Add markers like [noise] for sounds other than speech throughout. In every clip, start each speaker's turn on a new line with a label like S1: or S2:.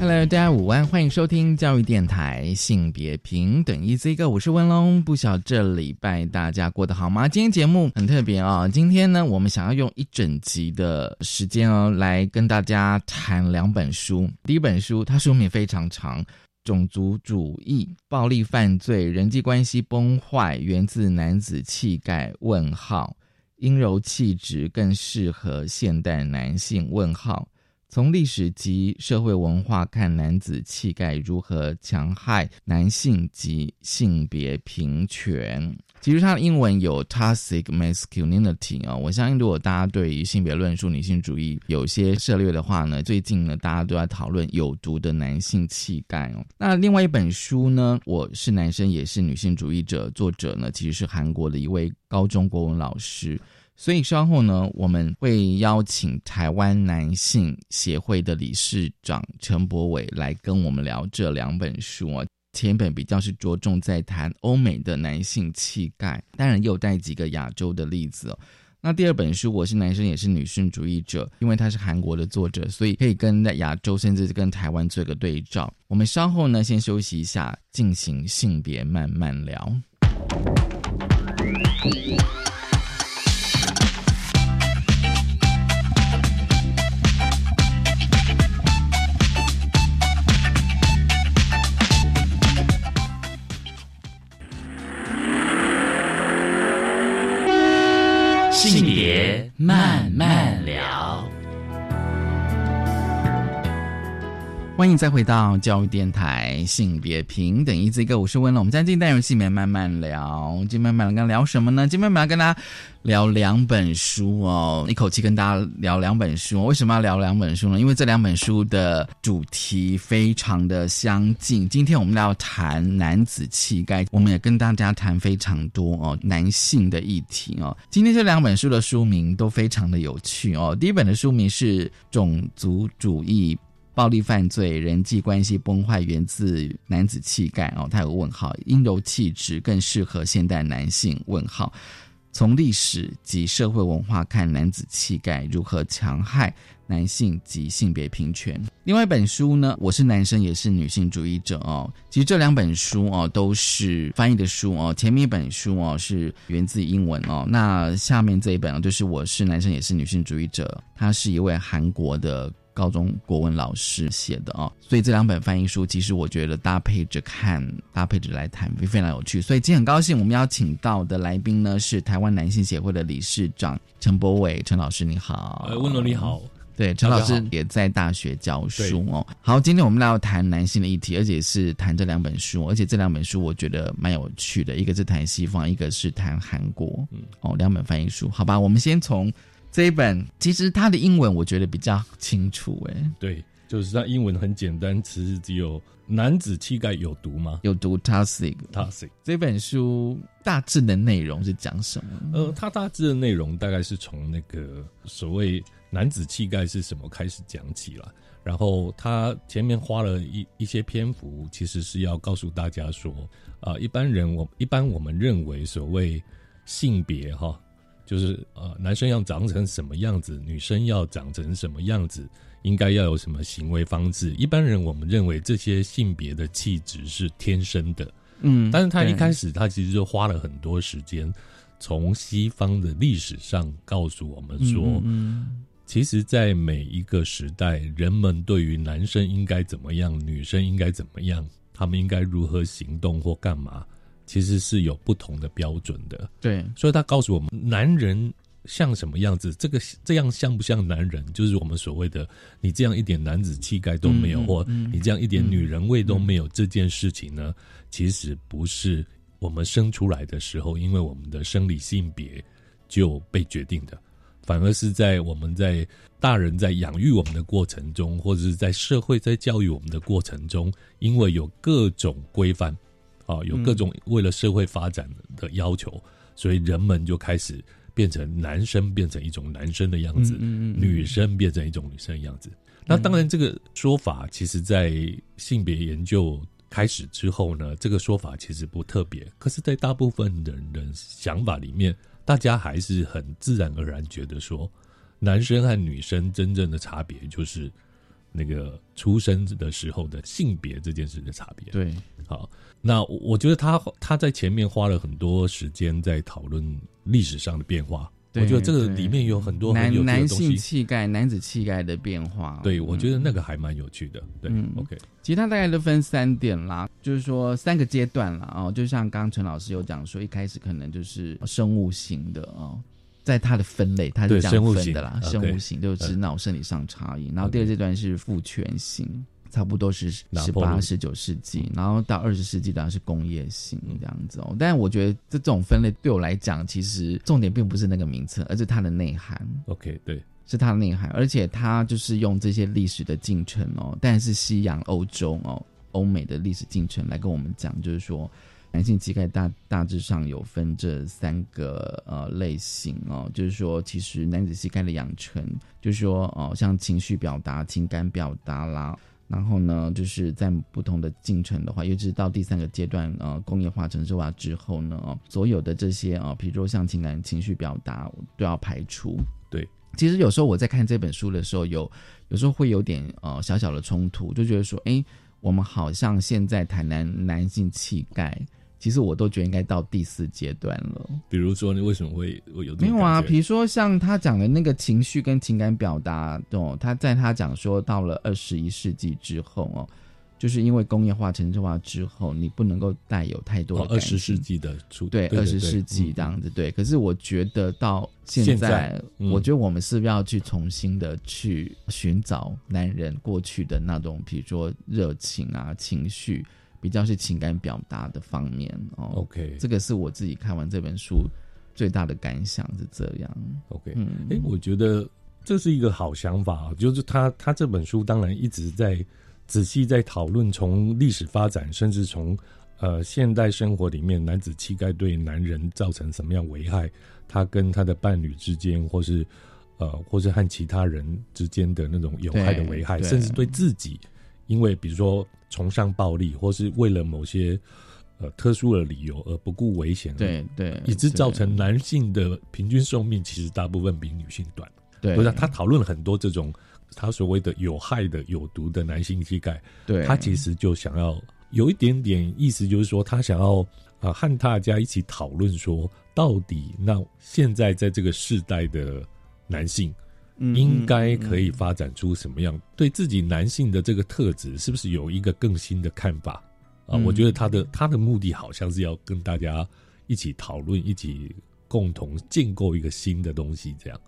S1: Hello，大家午安，欢迎收听教育电台性别平等 Easy Go，我是温龙。不晓这礼拜大家过得好吗？今天节目很特别啊，今天呢，我们想要用一整集的时间哦，来跟大家谈两本书。第一本书，它书名非常长，《种族主义、暴力犯罪、人际关系崩坏源自男子气概？问号，阴柔气质更适合现代男性？问号。从历史及社会文化看，男子气概如何强害男性及性别平权？其实它的英文有 toxic masculinity 啊。我相信，如果大家对于性别论述、女性主义有些涉猎的话呢，最近呢，大家都在讨论有毒的男性气概哦。那另外一本书呢，我是男生也是女性主义者，作者呢其实是韩国的一位高中国文老师。所以稍后呢，我们会邀请台湾男性协会的理事长陈柏伟来跟我们聊这两本书啊。前本比较是着重在谈欧美的男性气概，当然也有带几个亚洲的例子。那第二本书，我是男生也是女性主义者，因为他是韩国的作者，所以可以跟在亚洲甚至跟台湾做个对照。我们稍后呢，先休息一下，进行性别慢慢聊。欢迎再回到教育电台性别平等一字一个，我是温龙。我们在这单元性别慢慢聊，今天慢慢聊聊什么呢？今天慢慢跟大家。聊两本书哦，一口气跟大家聊两本书。为什么要聊两本书呢？因为这两本书的主题非常的相近。今天我们要谈男子气概，我们也跟大家谈非常多哦男性的议题哦。今天这两本书的书名都非常的有趣哦。第一本的书名是《种族主义、暴力犯罪、人际关系崩坏源自男子气概》哦，它有个问号，阴柔气质更适合现代男性？问号。从历史及社会文化看，男子气概如何强害男性及性别平权？另外一本书呢？我是男生，也是女性主义者哦。其实这两本书哦，都是翻译的书哦。前面一本书哦是源自英文哦，那下面这一本就是我是男生，也是女性主义者，他是一位韩国的。高中国文老师写的哦，所以这两本翻译书，其实我觉得搭配着看，搭配着来谈，会非常有趣。所以今天很高兴，我们邀请到的来宾呢是台湾男性协会的理事长陈柏伟，陈老师你好。
S2: 呃，温柔你好。
S1: 对，陈老师也在大学教书哦。好，今天我们要谈男性的议题，而且是谈这两本书，而且这两本书我觉得蛮有趣的，一个是谈西方，一个是谈韩国。嗯，哦，两本翻译书，好吧，我们先从。这一本其实它的英文我觉得比较清楚，哎，
S2: 对，就是它英文很简单，其实只有男子气概有毒吗？
S1: 有毒，toxic，toxic。这本书大致的内容是讲什么？
S2: 呃，它大致的内容大概是从那个所谓男子气概是什么开始讲起了，然后他前面花了一一些篇幅，其实是要告诉大家说，啊，一般人我一般我们认为所谓性别哈。就是呃，男生要长成什么样子，女生要长成什么样子，应该要有什么行为方式。一般人我们认为这些性别的气质是天生的，嗯，但是他一开始他其实就花了很多时间，从西方的历史上告诉我们说，其实，在每一个时代，人们对于男生应该怎么样，女生应该怎么样，他们应该如何行动或干嘛。其实是有不同的标准的，
S1: 对，
S2: 所以他告诉我们，男人像什么样子，这个这样像不像男人，就是我们所谓的你这样一点男子气概都没有，或你这样一点女人味都没有，这件事情呢，其实不是我们生出来的时候，因为我们的生理性别就被决定的，反而是在我们在大人在养育我们的过程中，或者是在社会在教育我们的过程中，因为有各种规范。啊，有各种为了社会发展的要求，所以人们就开始变成男生变成一种男生的样子，女生变成一种女生的样子。那当然，这个说法其实在性别研究开始之后呢，这个说法其实不特别。可是，在大部分的人的想法里面，大家还是很自然而然觉得说，男生和女生真正的差别就是那个出生的时候的性别这件事的差别。
S1: 对，
S2: 好，那我觉得他他在前面花了很多时间在讨论历史上的变化。我觉得这个里面有很多
S1: 男男性气概、男子气概的变化。
S2: 对，我觉得那个还蛮有趣的。对，OK。
S1: 其实它大概都分三点啦，就是说三个阶段啦哦。就像刚刚陈老师有讲说，一开始可能就是生物型的哦，在它的分类，它是这样分的啦。生物型就是脑生理上差异，然后第二阶段是父权型。差不多是十八、十九世纪，然后到二十世纪当然是工业型这样子哦。但我觉得这种分类对我来讲，其实重点并不是那个名称，而是它的内涵。
S2: OK，对，
S1: 是它的内涵，而且它就是用这些历史的进程哦，但是西洋、欧洲哦、欧美的历史进程来跟我们讲，就是说男性气概大大致上有分这三个呃类型哦，就是说其实男子气概的养成，就是说哦像情绪表达、情感表达啦。然后呢，就是在不同的进程的话，尤其是到第三个阶段，呃，工业化、城市化之后呢，所有的这些啊，比如说像情感、情绪表达，都要排除。
S2: 对，
S1: 其实有时候我在看这本书的时候，有有时候会有点呃小小的冲突，就觉得说，哎，我们好像现在谈男男性气概。其实我都觉得应该到第四阶段了。
S2: 比如说，你为什么会会有
S1: 没有啊？比如说像他讲的那个情绪跟情感表达哦，他在他讲说到了二十一世纪之后哦，就是因为工业化、城市化之后，你不能够带有太多的
S2: 二十世纪的出
S1: 对二十世纪这样子对。可是我觉得到现在，我觉得我们是不是要去重新的去寻找男人过去的那种，比如说热情啊、情绪。比较是情感表达的方面哦
S2: ，OK，
S1: 这个是我自己看完这本书最大的感想是这样
S2: ，OK，嗯，哎，我觉得这是一个好想法啊，就是他他这本书当然一直在仔细在讨论从历史发展，甚至从呃现代生活里面男子气概对男人造成什么样危害，他跟他的伴侣之间，或是呃或是和其他人之间的那种有害的危害，甚至对自己，因为比如说。崇尚暴力，或是为了某些呃特殊的理由而不顾危险，
S1: 对对，
S2: 以致造成男性的平均寿命其实大部分比女性短。
S1: 对，
S2: 不是他讨论了很多这种他所谓的有害的、有毒的男性气概。
S1: 对，
S2: 他其实就想要有一点点意思，就是说他想要啊和大家一起讨论说，到底那现在在这个世代的男性。应该可以发展出什么样？对自己男性的这个特质，是不是有一个更新的看法啊？我觉得他的他的目的好像是要跟大家一起讨论，一起共同建构一个新的东西，这样。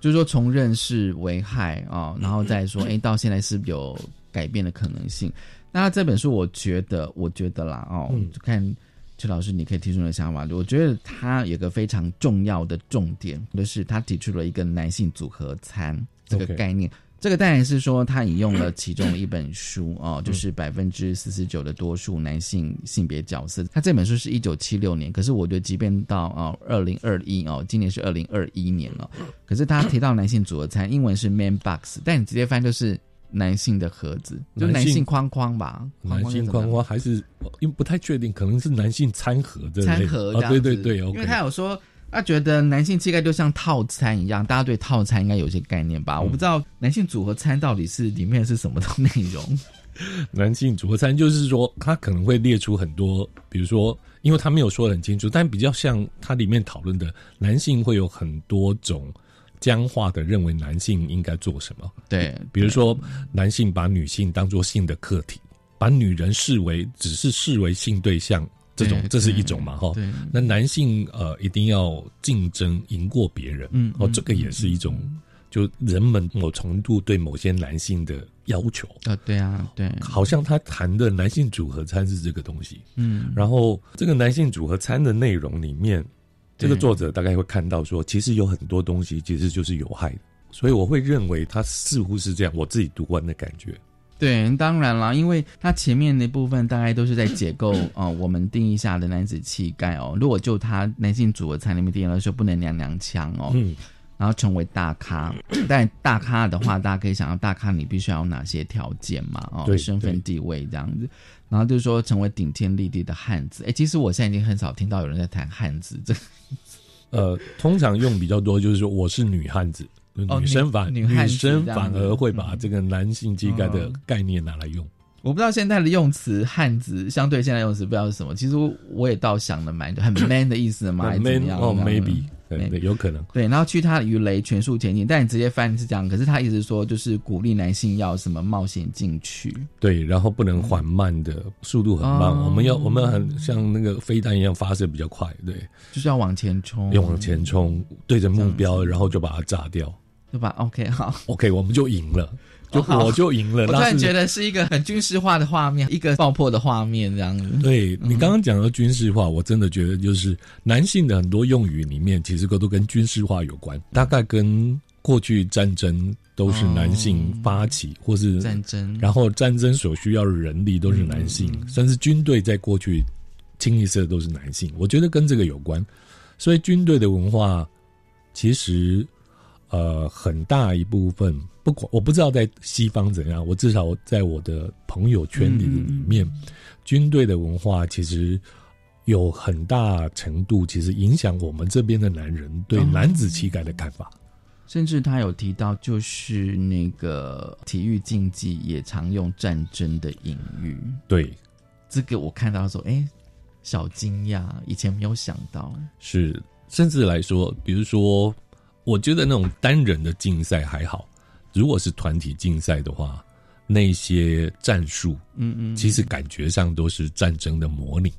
S1: 就是说，从认识危害啊，然后再说，[laughs] 哎，到现在是有改变的可能性。那这本书，我觉得，我觉得啦，哦，就看。邱老师，你可以提出你的想法。我觉得他有个非常重要的重点，就是他提出了一个男性组合餐这个概念。这个当然是说他引用了其中一本书哦，就是百分之四十九的多数男性性别角色。他这本书是一九七六年，可是我觉得即便到啊二零二一哦，今年是二零二一年了，可是他提到男性组合餐，英文是 man box，但你直接翻就是。男性的盒子，就男性框框吧。
S2: 男性框框还是因为不太确定，可能是男性餐盒的
S1: 餐盒。
S2: 对对对，
S1: 因为他有说，他觉得男性气概就像套餐一样，大家对套餐应该有些概念吧？我不知道男性组合餐到底是里面是什么的内容。[laughs]
S2: 男性组合餐就是说，他可能会列出很多，比如说，因为他没有说很清楚，但比较像他里面讨论的，男性会有很多种。僵化的认为男性应该做什么？
S1: 对，
S2: 比如说男性把女性当做性的客体，把女人视为只是视为性对象，这种这是一种嘛？哈，那男性呃一定要竞争赢过别人，嗯，哦，这个也是一种，就人们某程度对某些男性的要求
S1: 啊，对啊，对，
S2: 好像他谈的男性组合餐是这个东西，嗯，然后这个男性组合餐的内容里面。这个作者大概会看到说，其实有很多东西其实就是有害的，所以我会认为他似乎是这样。我自己读完的感觉，
S1: 对，当然了，因为它前面那部分大概都是在解构啊，[laughs] 我们定义下的男子气概哦。如果就他男性组合餐里面定义来说，不能娘娘腔哦，
S2: 嗯，
S1: 然后成为大咖。[clears throat] 但大咖的话，大家可以想到大咖你必须要有哪些条件嘛？哦，身份地位这样子。然后就是说成为顶天立地的汉子。哎，其实我现在已经很少听到有人在谈汉子这个
S2: 呃，通常用比较多就是说我是女汉子，
S1: 哦
S2: 女生反
S1: 女
S2: 生反而会把这个男性气概的
S1: 嗯
S2: 概念拿来用。
S1: 我不知道现在的用词汉子相对现在用词不知道是什么。其实我也倒想的蛮很 man 的意思嘛
S2: ，man
S1: 样
S2: 哦，maybe 对对，有可能。
S1: 对，然后去他鱼雷，全速前进。但你直接翻是这样，可是他一直说就是鼓励男性要什么冒险进去。
S2: 对，然后不能缓慢的，速度很慢。
S1: 哦
S2: 我们要我们很像那个飞弹一样发射比较快，对，
S1: 就是要往前冲，
S2: 要往前冲，对着目标，然后就把它炸掉。
S1: 对吧？OK，好。
S2: OK，我们就赢了，就我就赢了。
S1: 我突然觉得是一个很军事化的画面，一个爆破的画面这样子。
S2: 对你刚刚讲到军事化，我真的觉得就是男性的很多用语里面，其实都跟军事化有关，大概跟过去战争都是男性发起，或是
S1: 哦战争，
S2: 然后战争所需要的人力都是男性，甚至军队在过去清一色都是男性，我觉得跟这个有关。所以军队的文化其实呃很大一部分，不管我不知道在西方怎样，我至少在我的朋友圈里里面，军队的文化其实。有很大程度，其实影响我们这边的男人对男子气概的看法。
S1: 甚至他有提到，就是那个体育竞技也常用战争的隐喻。
S2: 对，
S1: 这个我看到的时候，哎，小惊讶，以前没有想到。
S2: 是，甚至来说，比如说，我觉得那种单人的竞赛还好，如果是团体竞赛的话，那些战术，
S1: 嗯嗯，
S2: 其实感觉上都是战争的模拟。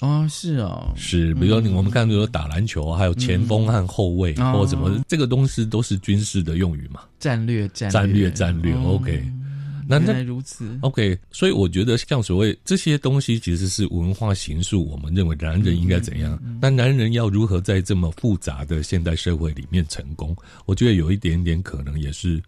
S1: 哦，是哦，
S2: 是，比如说你我们看，比如说打篮球，还有前锋和后卫，
S1: 哦
S2: 或者什么，这个东西都是军事的用语嘛。
S1: 战略战
S2: 战略战略
S1: 哦
S2: OK 那
S1: 原来如此。
S2: OK，所以我觉得像所谓这些东西，其实是文化形塑，我们认为男人应该怎样，那男人要如何在这么复杂的现代社会里面成功？我觉得有一点点可能也是，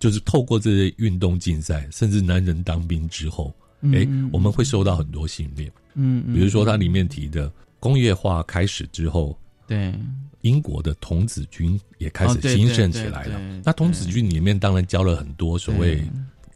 S2: 就是透过这些运动竞赛，甚至男人当兵之后，诶，我们会受到很多训练，
S1: 嗯，嗯
S2: 比如说它里面提的工业化开始之后，
S1: 对，
S2: 英国的童子军也开始兴盛起来了。那童子军里面当然教了很多所谓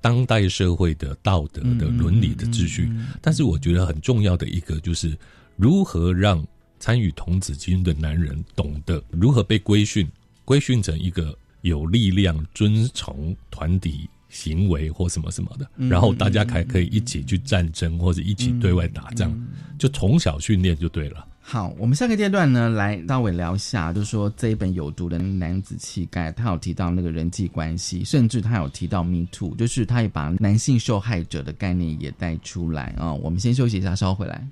S2: 当代社会的道德的
S1: 嗯
S2: 伦理的秩序，但是我觉得很重要的一个就是如何让参与童子军的男人懂得如何被规训，规训成一个有力量、遵从团体。行为或什么什么的，
S1: 嗯
S2: 然后大家还可以一起去战争或者一起对外打仗，
S1: 嗯
S2: 就从小训练就对了。
S1: 好，我们下个阶段呢，来稍微聊一下，就是说这一本有毒的男子气概，他有提到那个人际关系，甚至他有提到 Me Too，就是他也把男性受害者的概念也带出来啊、我们先休息一下，稍后回来。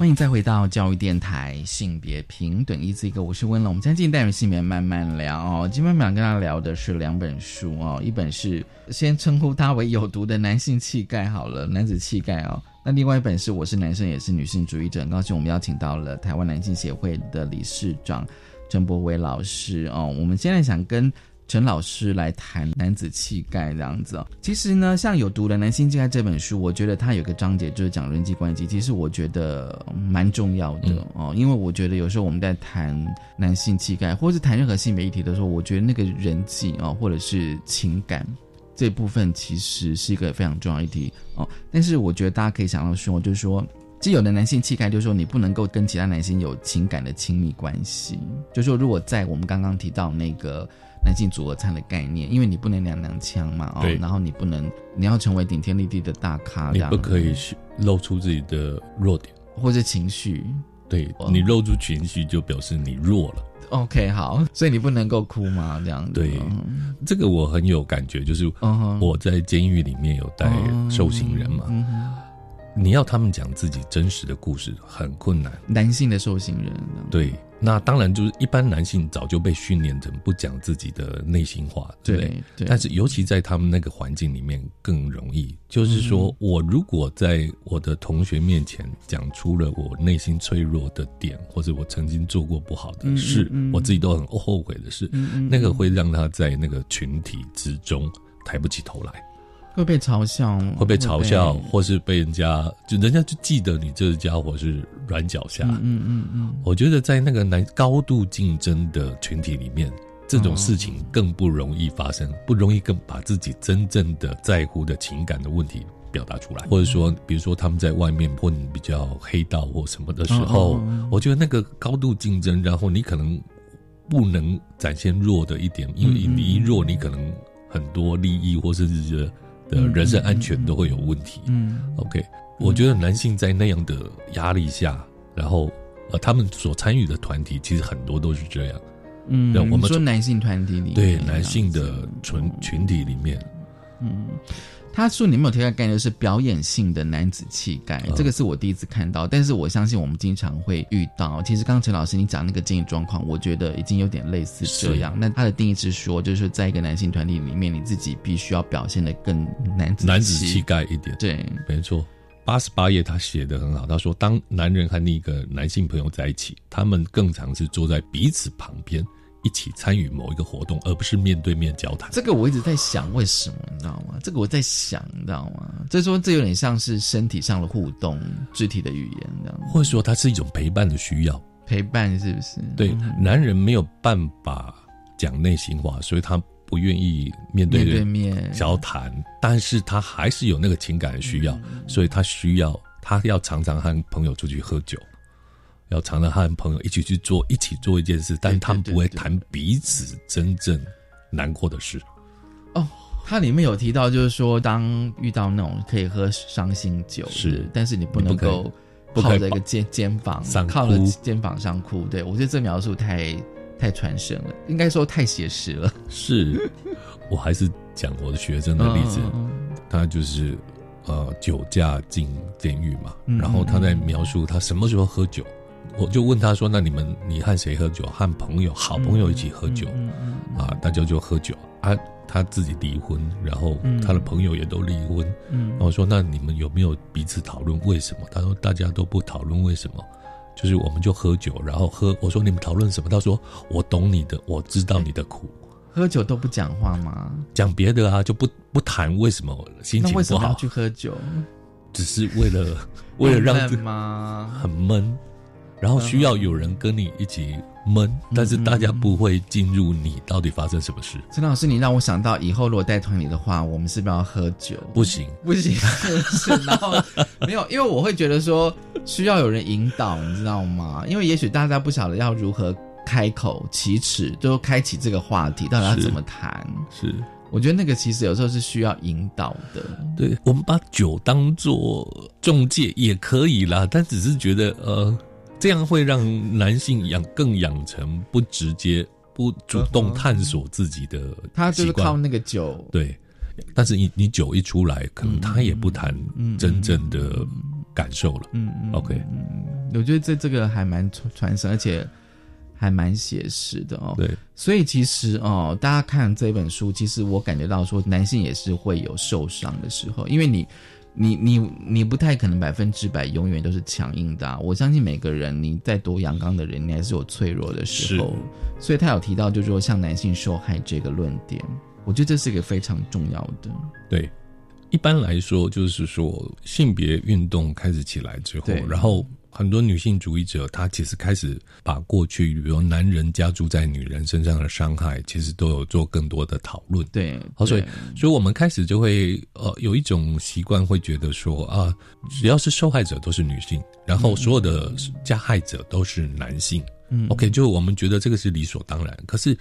S1: 欢迎再回到教育电台性别平等一字一个，我是温龙。我们今天进单元性别慢慢聊哦。今天想跟大家聊的是两本书哦，一本是先称呼它为有毒的男性气概好了，男子气概哦。那另外一本是我是男生也是女性主义者，很高兴我们邀请到了台湾男性协会的理事长陈柏伟老师哦。我们现在想跟陈老师来谈男子气概这样子哦。其实呢，像有读的男性气概这本书，我觉得它有个章节就是讲人际关系，其实我觉得蛮重要的、
S2: 嗯
S1: 哦。因为我觉得有时候我们在谈男性气概，或是谈任何性别议题的时候，我觉得那个人际哦，或者是情感。这部分其实是一个非常重要的议题哦，但是我觉得大家可以想到说，就是说，既有的男性气概，就是说你不能够跟其他男性有情感的亲密关系。就是说，如果在我们刚刚提到那个男性组合餐的概念，因为你不能娘娘腔嘛，哦，然后你不能，你要成为顶天立地的大咖，
S2: 你不可以去露出自己的弱点。
S1: 或者情绪。
S2: 对
S1: 哦
S2: 你露出情绪，就表示你弱了。
S1: OK，好，所以你不能够哭吗？这样子。
S2: 对
S1: 嗯
S2: 这个我很有感觉，就是我在监狱里面有带受刑人嘛，你要他们讲自己真实的故事很困难。
S1: 男性的受刑人，
S2: 对，那当然就是一般男性早就被训练成不讲自己的内心话，对不对？
S1: 对。
S2: 但是尤其在他们那个环境里面更容易，就是说我如果在我的同学面前讲出了我内心脆弱的点，或者我曾经做过不好的事，我自己都很后悔的事，那个会让他在那个群体之中抬不起头来。
S1: 会被嘲笑，
S2: 会被嘲笑，或是被人家就人家就记得你这个家伙是软脚虾。
S1: 嗯嗯嗯，
S2: 我觉得在那个难高度竞争的群体里面，这种事情更不容易发生，不容易更把自己真正的在乎的情感的问题表达出来。或者说，比如说他们在外面混比较黑道或什么的时候，我觉得那个高度竞争，然后你可能不能展现弱的一点，因为你一弱，你可能很多利益或甚至是。的人身安全都会有问题。
S1: 嗯
S2: ，OK，我觉得男性在那样的压力下，然后呃，他们所参与的团体其实很多都是这样。
S1: 嗯，我们说男性团体里，
S2: 对男性的群群体里面，
S1: 嗯。他说：“你没有提到概念，是表演性的男子气概，这个是我第一次看到。但是我相信我们经常会遇到。其实刚刚陈老师你讲那个经营状况，我觉得已经有点类似这样。那他的定义是说，就是在一个男性团体里面，你自己必须要表现的更男子
S2: 男子气概一点。
S1: 对，
S2: 没错。八十八页他写的很好，他说，当男人和另一个男性朋友在一起，他们更常是坐在彼此旁边。”一起参与某一个活动，而不是面对面交谈。
S1: 这个我一直在想，为什么你知道吗？这个我在想，你知道吗？所以说，这有点像是身体上的互动，肢体的语言，这样。
S2: 或者说，它是一种陪伴的需要。
S1: 陪伴是不是？
S2: 对，男人没有办法讲内心话，所以他不愿意面对
S1: 对面
S2: 交谈，但是他还是有那个情感的需要，所以他需要他要常常和朋友出去喝酒。要常常和朋友一起去做，一起做一件事，但他们不会谈彼此真正难过的事。
S1: 哦，它里面有提到，就是说，当遇到那种可以喝伤心酒，
S2: 是，
S1: 但是你不能够靠在一个肩肩膀，靠着肩膀上哭。对我觉得这描述太太传神了，应该说太写实了。
S2: 是，我还是讲我的学生的例子，他就是呃酒驾进监狱嘛，然后他在描述他什么时候喝酒。我就问他说：“那你们，你和谁喝酒？和朋友、好朋友一起喝酒，啊，大家就喝酒。啊，他自己离婚，然后他的朋友也都离婚。然后说：那你们有没有彼此讨论为什么？他说：大家都不讨论为什么，就是我们就喝酒，然后喝。我说：你们讨论什么？他说：我懂你的，我知道你的苦。
S1: 喝酒都不讲话吗？
S2: 讲别的啊，就不不谈为什么心情不好
S1: 去喝酒，
S2: 只是为了为了让
S1: 吗？
S2: 很闷。”然后需要有人跟你一起闷，但是大家不会进入你到底发生什么事。
S1: 陈老师，你让我想到以后如果带团里的话，我们是不是要喝酒？
S2: 不行，
S1: 不行，[laughs] 是然后没有，因为我会觉得说需要有人引导，你知道吗？因为也许大家不晓得要如何开口启齿，就开启这个话题，到底要怎么谈？
S2: 是，
S1: 我觉得那个其实有时候是需要引导的。
S2: 对我们把酒当做中介也可以啦，但只是觉得呃。这样会让男性养更养成不直接、不主动探索自己的
S1: 他就是靠那个酒，
S2: 对。但是你你酒一出来，可能他也不谈真正的感受了。
S1: 嗯
S2: 嗯，OK。
S1: 嗯，我觉得这这个还蛮传传神，而且还蛮写实的哦。
S2: 对，
S1: 所以其实哦，大家看这本书，其实我感觉到说，男性也是会有受伤的时候，因为你。你你你不太可能百分之百永远都是强硬的，我相信每个人，你再多阳刚的人，你还是有脆弱的时候。所以他有提到，就是说像男性受害这个论点，我觉得这是一个非常重要的。
S2: 对，一般来说就是说性别运动开始起来之后，然后。很多女性主义者，她其实开始把过去，比如男人加注在女人身上的伤害，其实都有做更多的讨论。
S1: 对，好
S2: 所以，所以我们开始就会呃有一种习惯，会觉得说啊，只要是受害者都是女性，然后所有的加害者都是男性。
S1: 嗯
S2: ，OK，就我们觉得这个是理所当然。可是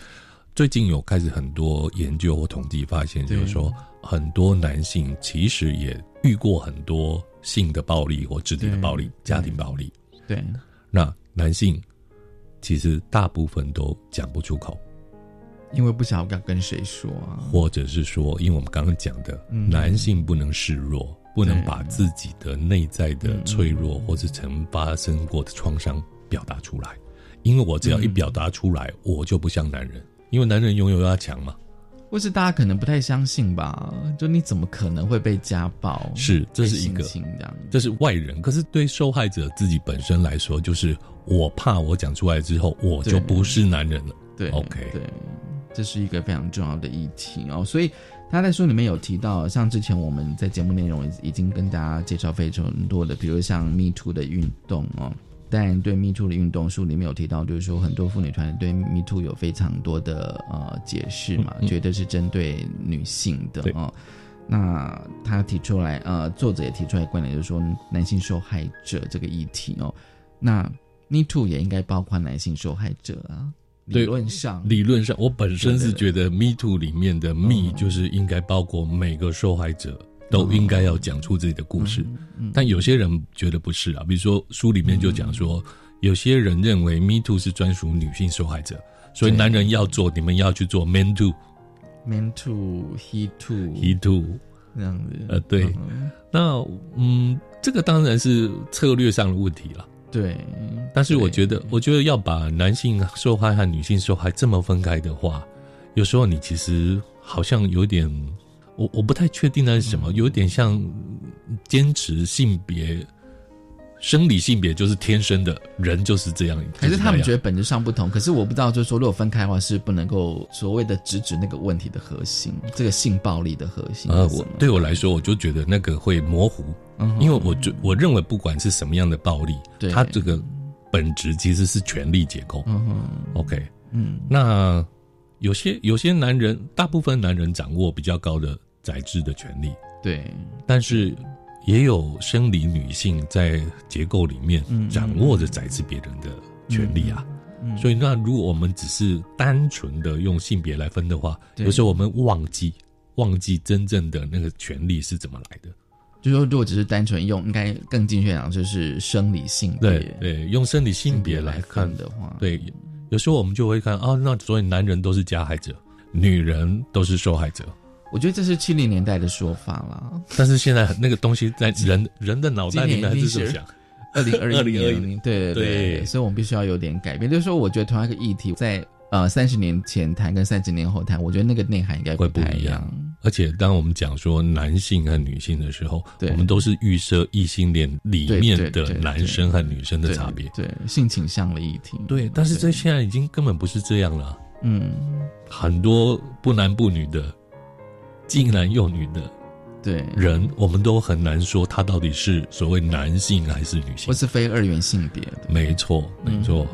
S2: 最近有开始很多研究或统计发现，就是说很多男性其实也遇过很多。性的暴力或肢体的暴力、家庭暴力，
S1: 对，
S2: 那男性其实大部分都讲不出口，
S1: 因为不晓得要跟谁说，
S2: 或者是说，因为我们刚刚讲的，男性不能示弱，不能把自己的内在的脆弱或是曾发生过的创伤表达出来，因为我只要一表达出来，我就不像男人，因为男人拥有要强嘛。
S1: 或是大家可能不太相信吧？就你怎么可能会被家暴？
S2: 是，这是一个，这样，这是外人。可是对受害者自己本身来说，就是我怕我讲出来之后，我就不是男人了。
S1: 对
S2: ，OK，
S1: 对，这是一个非常重要的议题哦。所以他在书里面有提到，像之前我们在节目内容已经跟大家介绍非常多的，比如像 Me Too 的运动哦。但对 Me Too 的运动书里面有提到，就是说很多妇女团对 Me Too 有非常多的呃解释嘛，觉得是针对女性的哦。那他提出来，呃，作者也提出来观点，就是说男性受害者这个议题哦。那 Me Too 也应该包括男性受害者啊。理论上，
S2: 理论上，我本身是觉得 Me Too 里面的 Me 就是应该包括每个受害者。都应该要讲出自己的故事，但有些人觉得不是啊。比如说书里面就讲说，有些人认为 Me Too 是专属女性受害者，所以男人要做，你们要去做 Man
S1: Too，Man Too，He
S2: Too，He Too
S1: 这样子。
S2: 呃，对。那嗯，这个当然是策略上的问题了。
S1: 对。
S2: 但是我觉得，我觉得要把男性受害和女性受害这么分开的话，有时候你其实好像有点。我我不太确定那是什么，有点像坚持性别、生理性别就是天生的人就是这样。
S1: 可是他们觉得本质上不同。可是我不知道，就是说如果分开的话，是不能够所谓的直指那个问题的核心，这个性暴力的核心。
S2: 呃，我对我来说，我就觉得那个会模糊，因为我就我认为不管是什么样的暴力，它这个本质其实是权力结构。嗯 OK，嗯，那有些有些男人，大部分男人掌握比较高的。宰制的权利，
S1: 对，
S2: 但是也有生理女性在结构里面掌握着宰制别人的权利啊。所以，那如果我们只是单纯的用性别来分的话，有时候我们忘记忘记真正的那个权利是怎么来的。
S1: 就说，如果只是单纯用，应该更精确讲，就是生理性别。
S2: 对对，用生理性别来看
S1: 的话，
S2: 对，有时候我们就会看啊，那所以男人都是加害者，女人都是受害者。
S1: 我觉得这是七零年代的说法了，
S2: 但是现在那个东西在人人的脑袋里面还是这么想。
S1: 二零二一年，对对对，所以我们必须要有点改变。就是说，我觉得同样一个议题，在呃三十年前谈跟三十年后谈，我觉得那个内涵应该
S2: 会不一样。而且，当我们讲说男性和女性的时候，我们都是预设异性恋里面的男生和女生的差别，
S1: 对性倾向的议题。
S2: 对，但是这现在已经根本不是这样了。嗯，很多不男不女的。既男又女的，
S1: 对
S2: 人，我们都很难说他到底是所谓男性还是女性，
S1: 或是非二元性别的。
S2: 没错，没错。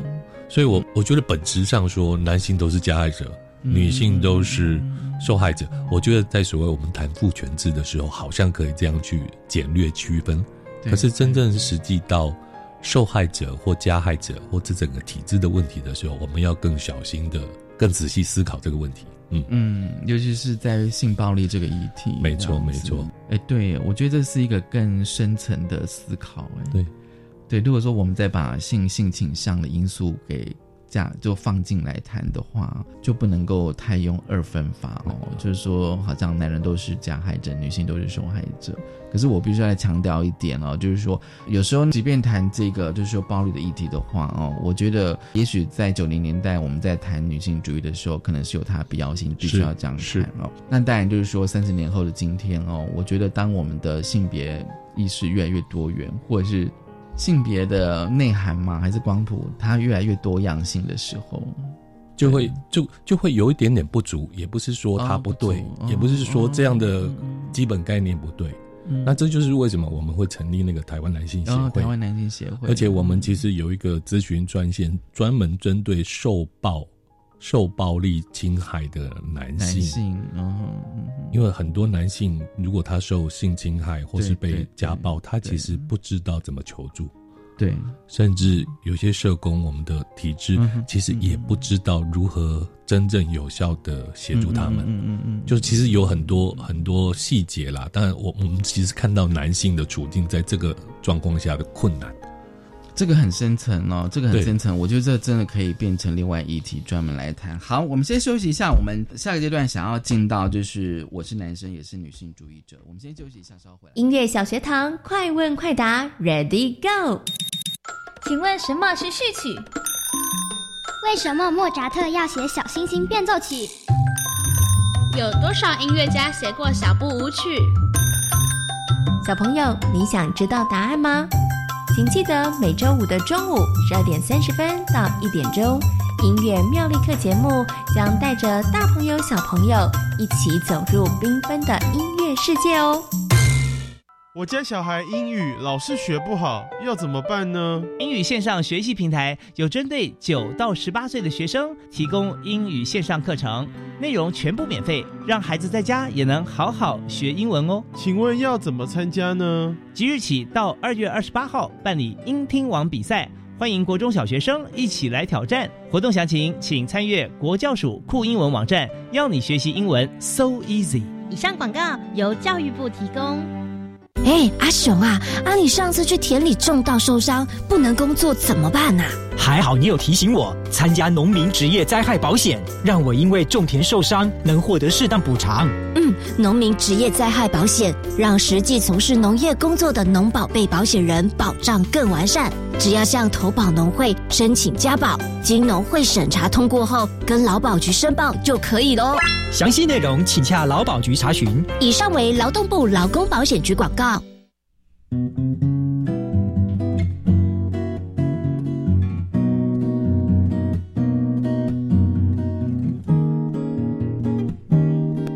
S2: 所以，我我觉得本质上说，男性都是加害者，女性都是受害者。我觉得在所谓我们谈父权制的时候，好像可以这样去简略区分。可是，真正实际到受害者或加害者或这整个体制的问题的时候，我们要更小心的、更仔细思考这个问题。
S1: 嗯嗯，尤其是在性暴力这个议题，
S2: 没错没错。
S1: 哎，对，我觉得这是一个更深层的思考。哎，
S2: 对
S1: 对，如果说我们再把性性倾向的因素给。就放进来谈的话，就不能够太用二分法哦。就是说，好像男人都是加害者，女性都是受害者。可是我必须要强调一点哦，就是说，有时候即便谈这个就是说暴力的议题的话哦，我觉得也许在九零年代我们在谈女性主义的时候，可能是有它的必要性，必须要这样谈哦。那当然就是说，三十年后的今天哦，我觉得当我们的性别意识越来越多元，或者是。性别的内涵嘛？还是光谱它越来越多样性的时候，
S2: 就会就就会有一点点不足。也不是说它不对，也不是说这样的基本概念不对。那这就是为什么我们会成立那个台湾男性协会。
S1: 台湾男性协会，
S2: 而且我们其实有一个咨询专线，专门针对受暴。受暴力侵害的男性，嗯，因为很多男性如果他受性侵害或是被家暴，他其实不知道怎么求助，
S1: 对，
S2: 甚至有些社工，我们的体制其实也不知道如何真正有效的协助他们，嗯嗯嗯，就其实有很多很多细节啦。当然，我我们其实看到男性的处境在这个状况下的困难。
S1: 这个很深层哦，这个很深层，我觉得这真的可以变成另外议题专门来谈。好，我们先休息一下，我们下个阶段想要进到就是我是男生也是女性主义者，我们先休息一下，稍后回来。
S3: 音乐小学堂，快问快答，Ready Go？请问什么是序曲？
S4: 为什么莫扎特要写小星星变奏曲？
S5: 有多少音乐家写过小步舞曲？
S3: 小朋友，你想知道答案吗？请记得每周五的中午十二点三十分到一点钟，音乐妙力课节目将带着大朋友、小朋友一起走入缤纷的音乐世界哦。
S6: 我家小孩英语老是学不好，要怎么办呢？
S7: 英语线上学习平台有针对九到十八岁的学生提供英语线上课程，内容全部免费，让孩子在家也能好好学英文哦。
S6: 请问要怎么参加呢？
S7: 即日起到二月二十八号办理英听网比赛，欢迎国中小学生一起来挑战。活动详情请参阅国教署酷英文网站，要你学习英文 so easy。
S3: 以上广告由教育部提供。
S8: 哎，阿雄啊，啊，你上次去田里种稻受伤，不能工作怎么办呐？
S9: 还好你有提醒我参加农民职业灾害保险，让我因为种田受伤能获得适当补偿。
S8: 嗯，农民职业灾害保险让实际从事农业工作的农保被保险人保障更完善。只要向投保农会申请加保，经农会审查通过后，跟劳保局申报就可以喽。
S9: 详细内容请洽劳保局查询。
S8: 以上为劳动部劳工保险局广告。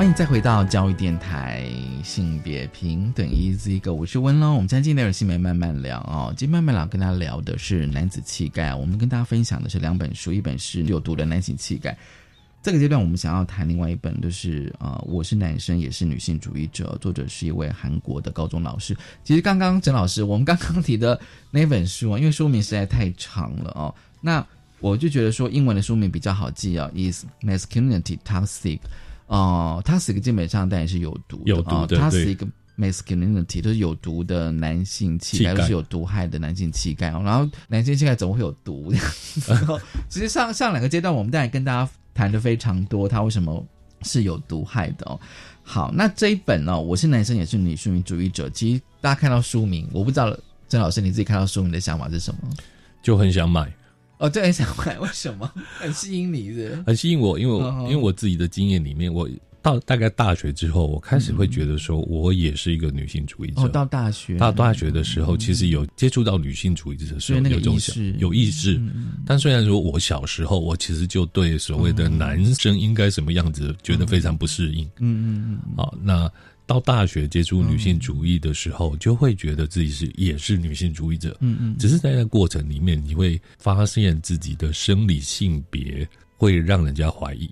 S1: 欢迎再回到教育电台，性别平等，Easy Go，我是温龙。我们今天进入性别慢慢聊哦，今天慢慢聊跟大家聊的是男子气概。我们跟大家分享的是两本书，一本是有毒的男性气概。这个阶段我们想要谈另外一本，就是呃，我是男生也是女性主义者，作者是一位韩国的高中老师。其实刚刚陈老师，我们刚刚提的那本书啊，因为书名实在太长了哦，那我就觉得说英文的书名比较好记啊，Is Masculinity Toxic？哦，他是一个基本上当然是有毒
S2: 的啊，
S1: 它是一个 masculinity，就是有毒的男性气概，是有毒害的男性气概。然后男性气概怎么会有毒？然 [laughs] 后其实上上两个阶段，我们当然跟大家谈的非常多，他为什么是有毒害的哦。好，那这一本呢，我是男生也是女性主义者。其实大家看到书名，我不知道郑老师你自己看到书名的想法是什么？
S2: 就很想买。
S1: 哦，对很想买，为什么？[laughs] 很吸引你是，
S2: 很吸引我，因为我因为我自己的经验里面，我到大概大学之后，我开始会觉得说，我也是一个女性主义者。
S1: 哦，到大学，
S2: 到大学的时候，其实有接触到女性主义者的时候，有
S1: 意识，
S2: 有意识。但虽然说我小时候，我其实就对所谓的男生应该什么样子，觉得非常不适应。嗯嗯嗯。好，那。到大学接触女性主义的时候，就会觉得自己是也是女性主义者。嗯嗯，只是在那过程里面，你会发现自己的生理性别会让人家怀疑。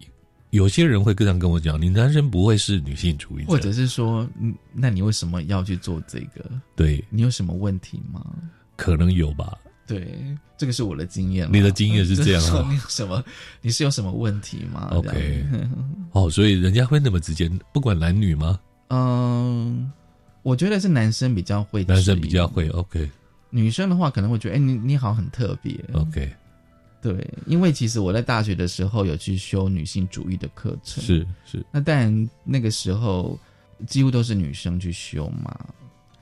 S2: 有些人会这样跟我讲：“你男生不会是女性主义者？”
S1: 或者是说：“嗯，那你为什么要去做这个？
S2: 对
S1: 你有什么问题吗？”
S2: 可能有吧。
S1: 对，这个是我的经验。
S2: 你的经验是这样
S1: 啊？你有什么？你是有什么问题吗
S2: ？OK。[laughs] 哦，所以人家会那么直接，不管男女吗？
S1: 嗯，我觉得是男生比较会，
S2: 男生比较会。OK，
S1: 女生的话可能会觉得，哎，你你好很特别。
S2: OK，
S1: 对，因为其实我在大学的时候有去修女性主义的课程，
S2: 是是。
S1: 那但那个时候几乎都是女生去修嘛。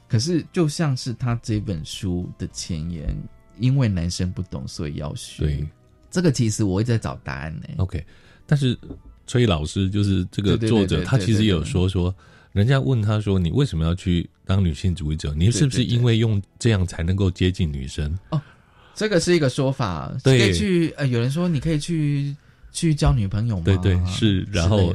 S1: 可是就像是他这本书的前言，因为男生不懂，所以要学。
S2: 对，
S1: 这个其实我会在找答案呢。
S2: OK，但是崔老师就是这个作者，他其实也有说说。人家问他说：“你为什么要去当女性主义者？你是不是因为用这样才能够接近女生？”
S1: 哦，这个是一个说法。可以去呃，有人说你可以去去交女朋友吗？
S2: 对对是，然后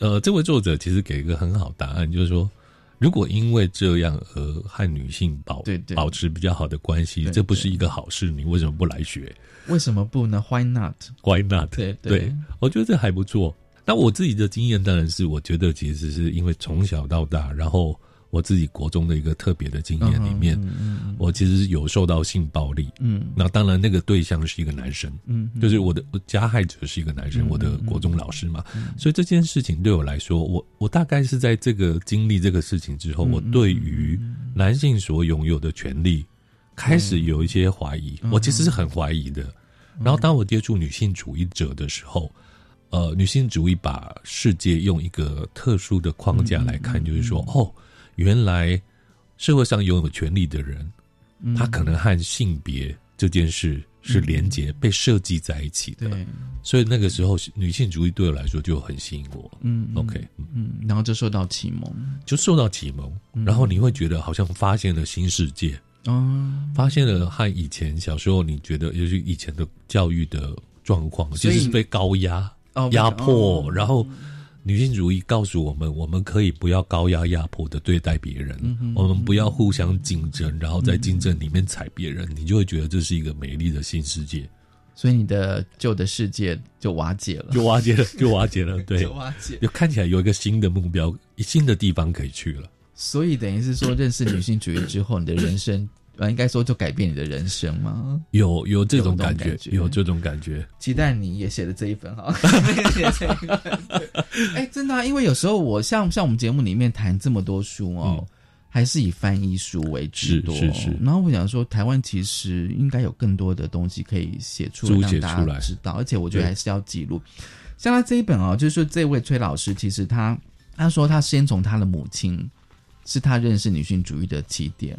S2: 呃，这位作者其实给一个很好答案，就是说，如果因为这样而和女性保
S1: 对对
S2: 保持比较好的关系，这不是一个好事，你为什么不来学
S1: 为什么不呢？Why
S2: not？？Why not？
S1: 对
S2: 对，我觉得这还不错。那我自己的经验当然是，我觉得其实是因为从小到大，然后我自己国中的一个特别的经验里面，
S1: 嗯
S2: 我其实有受到性暴力。
S1: 嗯。
S2: 那当然，那个对象是一个男生，
S1: 嗯
S2: 就是我的加害者是一个男生，
S1: 嗯
S2: 我的国中老师嘛，所以这件事情对我来说，我我大概是在这个经历这个事情之后，
S1: 嗯
S2: 我对于男性所拥有的权利开始有一些怀疑，
S1: 嗯
S2: 我其实是很怀疑的。然后当我接触女性主义者的时候，呃，女性主义把世界用一个特殊的框架来看，就是说，哦，原来社会上拥有权利的人，
S1: 嗯。
S2: 他可能和性别这件事是连结、被设计在一起的。所以那个时候，女性主义对我来说就很吸引我。
S1: 嗯嗯
S2: OK，
S1: 嗯，然后就受到启蒙，
S2: 就受到启蒙，
S1: 嗯。
S2: 然后你会觉得好像发现了新世界，
S1: 哦，
S2: 发现了和以前小时候你觉得，尤其以前的教育的状况，其实是被高压、
S1: 哦
S2: 压迫，
S1: 哦。
S2: 然后。女性主义告诉我们，我们可以不要高压压迫的对待别人，
S1: 嗯
S2: 我们不要互相竞争，然后在竞争里面踩别人，你就会觉得这是一个美丽的新世界，
S1: 所以你的旧的世界就瓦解了，
S2: 就瓦解了，[laughs] 就瓦解了，对，
S1: 就瓦解。
S2: 就看起来有一个新的目标，新的地方可以去了。
S1: 所以等于是说，认识女性主义之后，你的人生，呃，应该说就改变你的人生吗？
S2: 有有这种感觉，有这种感觉。
S1: 期待你也写了这一本哈，[laughs] [laughs] 哎，真的、啊，因为有时候我像像我们节目里面谈这么多书哦，还是以翻译书为主多。
S2: 嗯是是是
S1: 然后我想说，台湾其实应该有更多的东西可以写出让大家知道。而且我觉得
S2: 对
S1: 还是要记录。像他这一本哦，就是说这位崔老师，其实他他说他先从他的母亲是他认识女性主义的起点，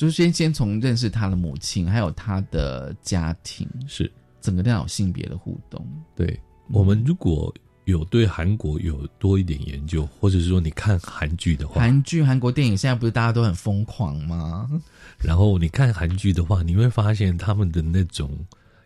S1: 就是先先从认识他的母亲，还有他的家庭，
S2: 是。
S1: 整个都要有性别的互动。
S2: 对我们如果有对韩国有多一点研究，或者是说你看韩剧的话，
S1: 韩剧、韩国电影现在不是大家都很疯狂吗？
S2: 然后你看韩剧的话，你会发现他们的那种，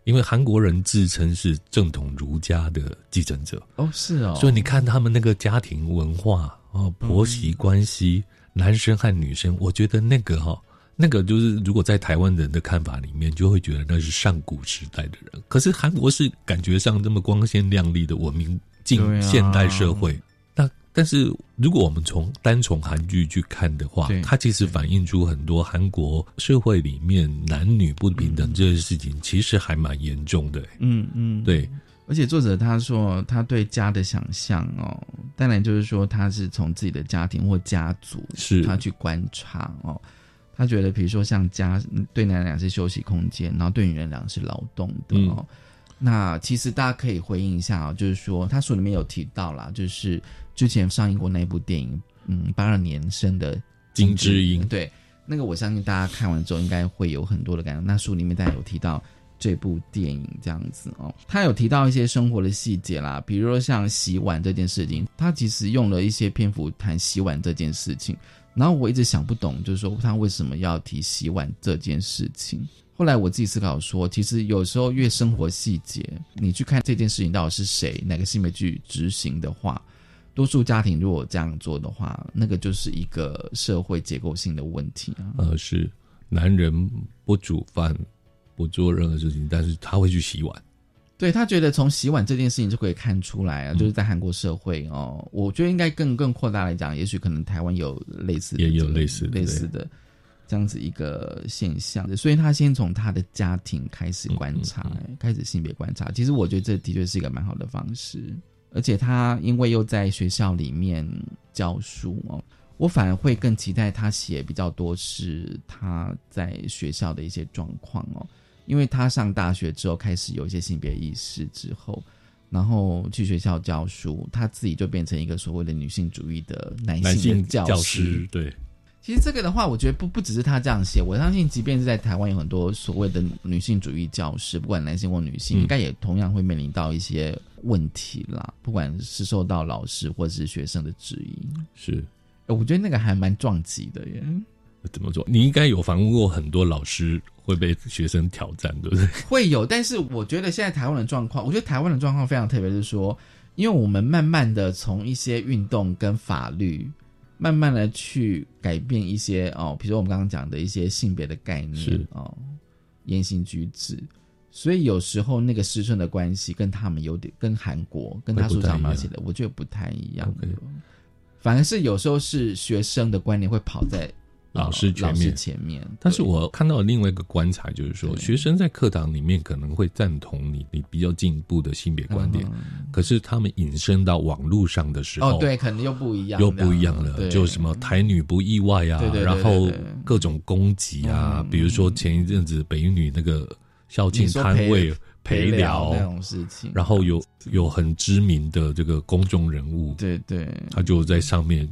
S2: 因为韩国人自称是正统儒家的继承者，
S1: 哦，是哦，
S2: 所以你看他们那个家庭文化哦，婆媳关系，男生和女生，我觉得那个哈、那个就是如果在台湾人的看法里面，就会觉得那是上古时代的人。可是韩国是感觉上这么光鲜亮丽的文明进现代社会，那但是如果我们从单从韩剧去看的话，它其实反映出很多韩国社会里面男女不平等这些事情，其实还蛮严重的。
S1: 嗯嗯，
S2: 对。
S1: 而且作者他说，他对家的想象哦，当然就是说他是从自己的家庭或家族，
S2: 是
S1: 他去观察哦。他觉得，比如说像家嗯对男人讲是休息空间，然后对女人讲是劳动的哦。那其实大家可以回应一下哦，就是说他书里面有提到啦，就是之前上映过那部电影，嗯，八二年生的
S2: 金智英
S1: 对，那个我相信大家看完之后应该会有很多的感想。那书里面大家有提到这部电影这样子哦，他有提到一些生活的细节啦，比如说像洗碗这件事情，他其实用了一些篇幅谈洗碗这件事情，然后我一直想不懂，就是说他为什么要提洗碗这件事情。后来我自己思考说，其实有时候越生活细节，你去看这件事情到底是谁哪个性别去执行的话，多数家庭如果这样做的话，那个就是一个社会结构性的问题啊。
S2: 呃，是男人不煮饭，不做任何事情，但是他会去洗碗。
S1: 对他觉得从洗碗这件事情就可以看出来啊，
S2: 嗯。
S1: 就是在韩国社会哦，我觉得应该更更扩大来讲，也许可能台湾有类似的
S2: 也有
S1: 这个
S2: 类似的
S1: 类似的这样子一个现象，所以他先从他的家庭开始观察，
S2: 嗯。
S1: 开始性别观察。其实我觉得这的确是一个蛮好的方式，而且他因为又在学校里面教书哦。我反而会更期待他写比较多是他在学校的一些状况哦，因为他上大学之后开始有一些性别意识之后，然后去学校教书，他自己就变成一个所谓的女性主义的男
S2: 男性
S1: 教
S2: 教师对。
S1: 其实这个的话，我觉得不不只是他这样写，我相信即便是在台湾有很多所谓的女性主义教师，不管男性或女性，
S2: 嗯
S1: 应该也同样会面临到一些问题啦，不管是受到老师或者是学生的质疑。
S2: 是，
S1: 我觉得那个还蛮撞击的耶。
S2: 怎么做？你应该有访问过很多老师会被学生挑战，对不对？
S1: 会有，但是我觉得现在台湾的状况，我觉得台湾的状况非常特别，是说，因为我们慢慢的从一些运动跟法律，慢慢的去改变一些哦，比如说我们刚刚讲的一些性别的概念
S2: 是
S1: 哦，言行举止，所以有时候那个师生的关系跟他们有点跟韩国跟他所长描写的，我觉得不太一样。反而是有时候是学生的观念会跑在
S2: 老师前面，
S1: 前面。
S2: 但是我看到另外一个观察，就是说，学生在课堂里面可能会赞同你你比较进步的性别观点，可是他们引申到网络上的时候，
S1: 哦，对，可能又不一样，
S2: 又不一样了。就什么台女不意外啊，然后各种攻击啊，比如说前一阵子北一女那个校庆摊位。陪聊
S1: 那种事情，
S2: 然后有有很知名的这个公众人物，
S1: 对对，
S2: 他就在上面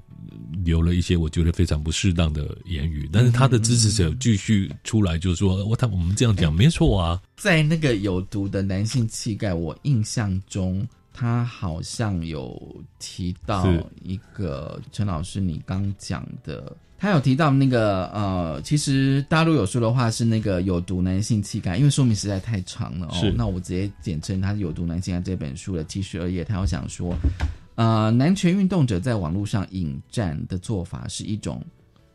S2: 留了一些我觉得非常不适当的言语，但是他的支持者继续出来就说，我他我们这样讲没错啊。
S1: 在那个有毒的男性气概，我印象中他好像有提到一个陈老师你刚讲的。他有提到那个呃，其实大陆有说的话是那个有毒男性气概，因为说明实在太长了哦。那我直接简称他是有毒男性这本书的七十二页，他要想说，呃，男权运动者在网络上引战的做法是一种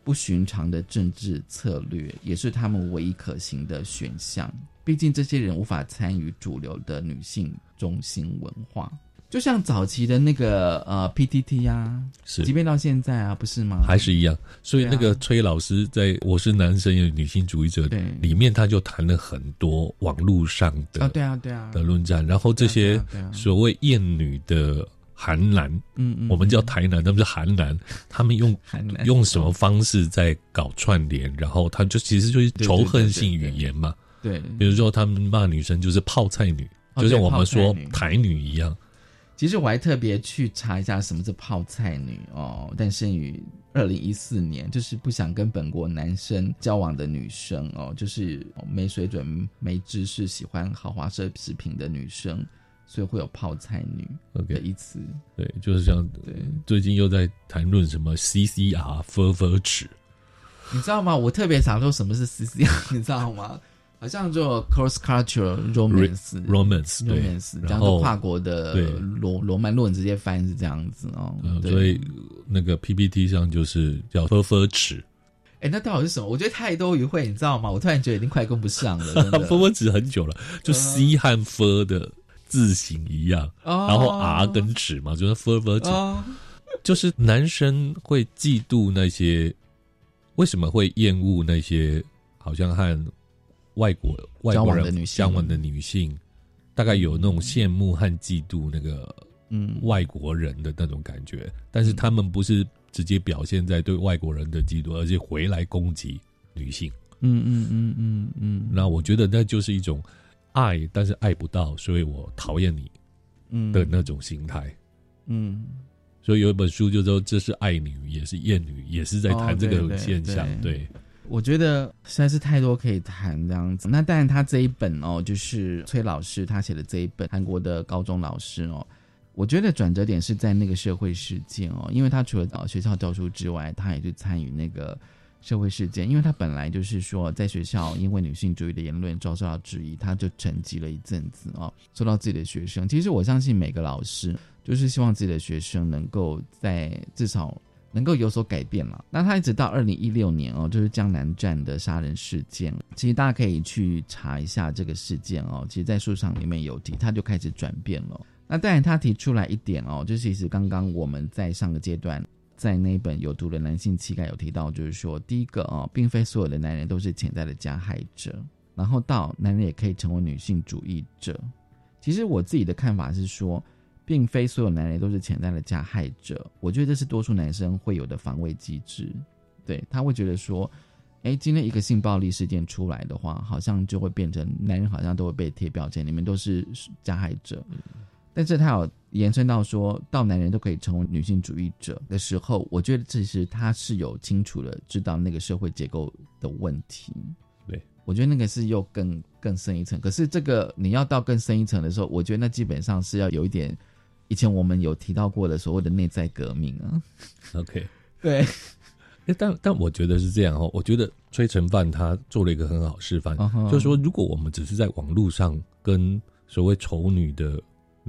S1: 不寻常的政治策略，也是他们唯一可行的选项。毕竟这些人无法参与主流的女性中心文化。就像早期的那个呃 PTT 呀，
S2: 是，
S1: 即便到现在啊，不是吗？
S2: 还是一样。所以那个崔老师在《我是男生也女性主义者》里面，他就谈了很多网络上的
S1: 啊，对啊，对啊
S2: 的论战。然后这些所谓厌女的韩男，
S1: 嗯嗯，
S2: 我们叫台南，他们是韩男，[laughs] 他们用用什么方式在搞串联？然后他就其实就是仇恨性语言嘛。
S1: 对，
S2: 比如说他们骂女生就是泡菜女，就像我们说台女一样。
S1: 其实我还特别去查一下什么是泡菜女哦，诞生于二零一四年，就是不想跟本国男生交往的女生哦，就是没水准、没知识、喜欢豪华奢侈品的女生，所以会有泡菜女的一词。
S2: 对，就是像对，最近又在谈论什么 CCR fur 尺，
S1: 你知道吗？我特别想说什么是 CCR，[laughs] 你知道吗？好像就 cross cultural romance，romance，romance，这样子跨国的罗罗曼论直接翻是这样子哦。
S2: 所以那个 PPT 上就是叫 f f 尺。
S1: 哎，那到底是什么？我觉得太多语汇，你知道吗？我突然觉得已经快跟不上了。
S2: f f 尺很久了，就 C 和 f 的字形一样，然后 R 跟尺嘛，就是 f f 尺，就是男生会嫉妒那些，为什么会厌恶那些？好像和外国外国人相往的女性，大概有那种羡慕和嫉妒那个嗯外国人的那种感觉，但是他们不是直接表现在对外国人的嫉妒，而且回来攻击女性。
S1: 嗯嗯嗯嗯嗯。
S2: 那我觉得那就是一种爱，但是爱不到，所以我讨厌你，嗯的那种心态。
S1: 嗯，
S2: 所以有一本书就说这是爱女，也是厌女，也是在谈这个现象。对。
S1: 我觉得实在是太多可以谈这样子。那当然，他这一本哦，就是崔老师他写的这一本韩国的高中老师哦，我觉得转折点是在那个社会事件哦，因为他除了呃学校教书之外，他也去参与那个社会事件。因为他本来就是说，在学校因为女性主义的言论遭受到质疑，他就沉寂了一阵子哦，说到自己的学生。其实我相信每个老师就是希望自己的学生能够在至少。能够有所改变了。那他一直到二零一六年哦，就是江南站的杀人事件。其实大家可以去查一下这个事件哦。其实，在书上里面有提，他就开始转变了。那当然，他提出来一点哦，就是其实刚刚我们在上个阶段，在那本有毒的男性气概有提到，就是说，第一个哦，并非所有的男人都是潜在的加害者。然后到男人也可以成为女性主义者。其实我自己的看法是说。并非所有男人都是潜在的加害者，我觉得这是多数男生会有的防卫机制。对他会觉得说，哎，今天一个性暴力事件出来的话，好像就会变成男人好像都会被贴标签，你们都是加害者。但是他有延伸到说到男人都可以成为女性主义者的时候，我觉得其实他是有清楚的知道那个社会结构的问题。
S2: 对
S1: 我觉得那个是又更更深一层。可是这个你要到更深一层的时候，我觉得那基本上是要有一点。以前我们有提到过的所谓的内在革命啊
S2: ，OK，[laughs]
S1: 对，
S2: 但但我觉得是这样哦，我觉得崔成范他做了一个很好示范，就是说，如果我们只是在网络上跟所谓丑女的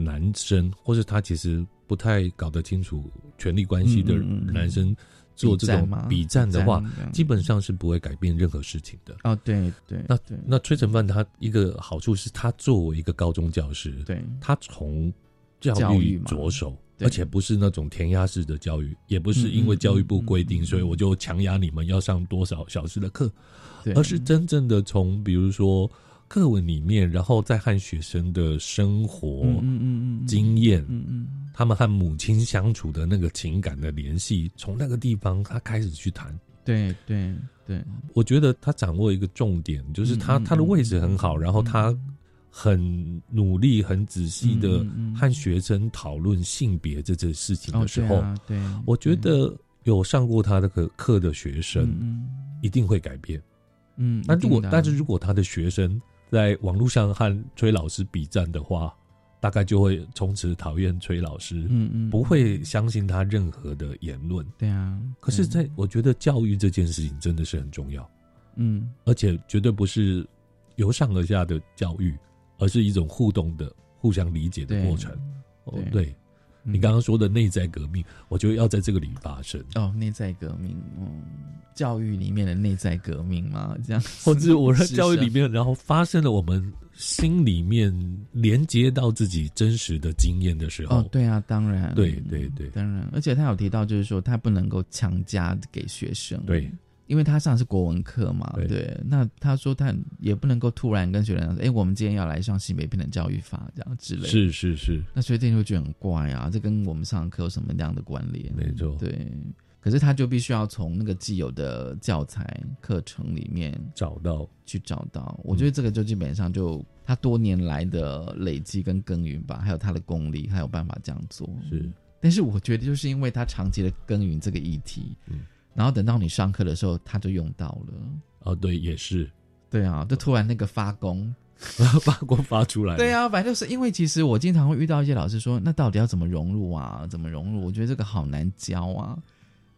S2: 男生，或是他其实不太搞得清楚权力关系的男生做这种
S1: 比战
S2: 的话基本上是不会改变任何事情的。
S1: 哦，对对，
S2: 那
S1: 对。
S2: 那崔成范他一个好处是他作为一个高中教师，
S1: 对。
S2: 他从教育着手，而且不是那种填鸭式的教育，也不是因为教育部规定，所以我就强压你们要上多少小时的课，而是真正的从比如说课文里面，然后再和学生的生活、
S1: 嗯嗯嗯嗯
S2: 经验，
S1: 嗯嗯。
S2: 他们和母亲相处的那个情感的联系，从那个地方他开始去谈。
S1: 对对对，
S2: 我觉得他掌握一个重点，就是他、他的位置很好，然后他很努力、很仔细的和学生讨论性别这件事情
S1: 哦
S2: 的时候，
S1: 对啊对
S2: 我觉得有上过他的课课的学生，
S1: 嗯
S2: 一定会改变。
S1: 嗯，
S2: 那如果但是如果他的学生在网络上和崔老师比战的话，大概就会从此讨厌崔老师，
S1: 嗯嗯
S2: 不会相信他任何的言论。
S1: 对啊，
S2: 可是在，我觉得教育这件事情真的是很重要，
S1: 嗯。
S2: 而且绝对不是由上而下的教育，而是一种互动的、互相理解的
S1: 对。
S2: 过程。哦，
S1: 对。
S2: 对，
S1: 嗯。
S2: 你刚刚说的内在革命，我觉得要在这个里发生。
S1: 哦，内在革命，嗯，教育里面的内在革命嘛，这样，[laughs]
S2: 或者我在教育里面，然后发生了我们心里面连接到自己真实的经验的时候，
S1: 哦，对啊，当然，
S2: 对对对。
S1: 当然，而且他有提到，就是说他不能够强加给学生，
S2: 对，
S1: 因为他上的是国文课嘛，
S2: 对。
S1: 对，那他说他也不能够突然跟学生说，哎，我们今天要来上性别平等教育法这样之类的，
S2: 是是是，
S1: 那学生就会觉得很怪啊，这跟我们上课有什么样的关联？
S2: 没错。
S1: 对。可是他就必须要从那个既有的教材课程里面
S2: 找到。
S1: 去找到，我觉得这个就基本上就他多年来的累积跟耕耘吧，还有他的功力，他有办法这样做。
S2: 是，
S1: 但是我觉得就是因为他长期的耕耘这个议题，
S2: 嗯，
S1: 然后等到你上课的时候，他就用到了。
S2: 哦，对，也是，
S1: 对啊，就突然那个发功，[laughs]
S2: 发光发出来，
S1: 对，啊，反正就是因为其实我经常会遇到一些老师说，那到底要怎么融入啊？怎么融入？我觉得这个好难教啊，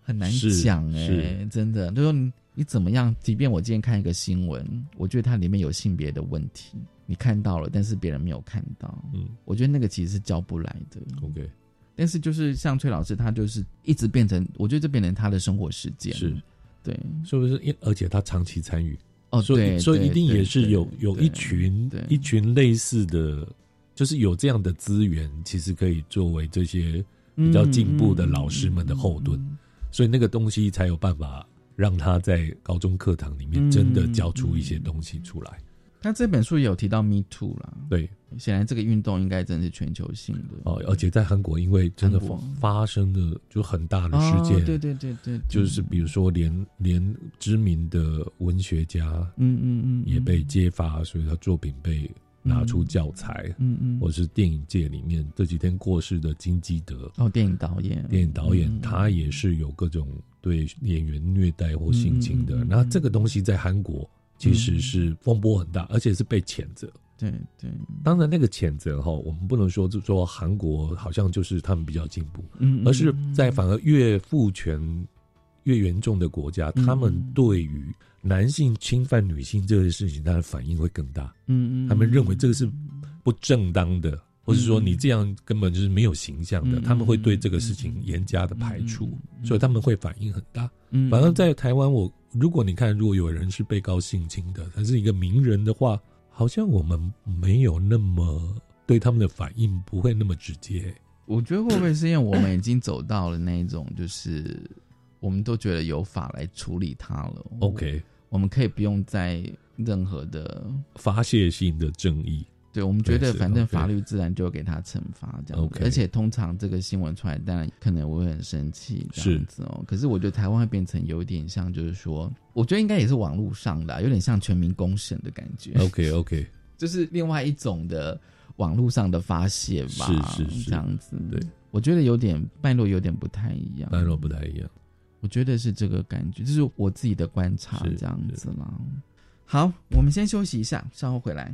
S1: 很难
S2: 是
S1: 讲哎、
S2: 是
S1: 真的。就说你你怎么样？即便我今天看一个新闻，我觉得它里面有性别的问题，你看到了，但是别人没有看到，
S2: 嗯
S1: 我觉得那个其实是教不来的。
S2: ，OK，
S1: 但是就是像崔老师，他就是一直变成，我觉得这变成他的生活实践，
S2: 是，
S1: 对，
S2: 是不是？因而且他长期参与，
S1: 哦，
S2: 所以
S1: 对
S2: 所以一定也是有有一群
S1: 对。
S2: 一群类似的，就是有这样的资源，其实可以作为这些比较进步的老师们的后盾，
S1: 嗯
S2: 所以那个东西才有办法让他在高中课堂里面
S1: 嗯
S2: 真的教出一些东西出来。
S1: 他这本书也有提到 Me Too 啦，
S2: 对，
S1: 显然这个运动应该真的是全球性的。
S2: 哦，而且在韩国，因为真的发发生了就很大的事件，
S1: 哦对对对对对
S2: 就是比如说连连知名的文学家，
S1: 嗯嗯嗯
S2: 也被揭发，所以他作品被拿出教材，
S1: 嗯嗯
S2: 或是电影界里面这几天过世的金基德，
S1: 哦，电影导演，
S2: 电影导演
S1: 嗯
S2: 他也是有各种对演员虐待或性侵的。那这个东西在韩国其实是风波很大，而且是被谴责。
S1: 对对，
S2: 当然，那个谴责哈，我们不能说就说韩国好像就是他们比较进步，而是在反而越父权越严重的国家，
S1: 嗯
S2: 他们对于男性侵犯女性这件事情，他的反应会更大。
S1: 嗯嗯，
S2: 他们认为这个是不正当的，或者说你这样根本就是没有形象的，
S1: 嗯。
S2: 他们会对这个事情严加的排除，所以他们会反应很大。
S1: 嗯。
S2: 反而在台湾，我如果你看，如果有人是被告性侵的，他是一个名人的话，好像我们没有那么对他们的反应不会那么直接。
S1: 我觉得会不会是因为我们已经走到了那一种，就是我们都觉得有法来处理他了。
S2: OK，
S1: 我们可以不用再任何的
S2: 发泄性的正义，
S1: 对，我们觉得反正法律自然就会给他惩罚这样子而且通常这个新闻出来，当然可能我会很生气这样子哦。可是我觉得台湾会变成有点像，就是说，我觉得应该也是网络上的啊、有点像全民公审的感觉。
S2: OK OK，[laughs]
S1: 就是另外一种的网络上的发泄吧，
S2: 是是是
S1: 这样子。
S2: 对，
S1: 我觉得有点脉络有点不太一样，
S2: 脉络不太一样。
S1: 我觉得是这个感觉，就是我自己的观察这样子啦。好，我们先休息一下，稍后回来。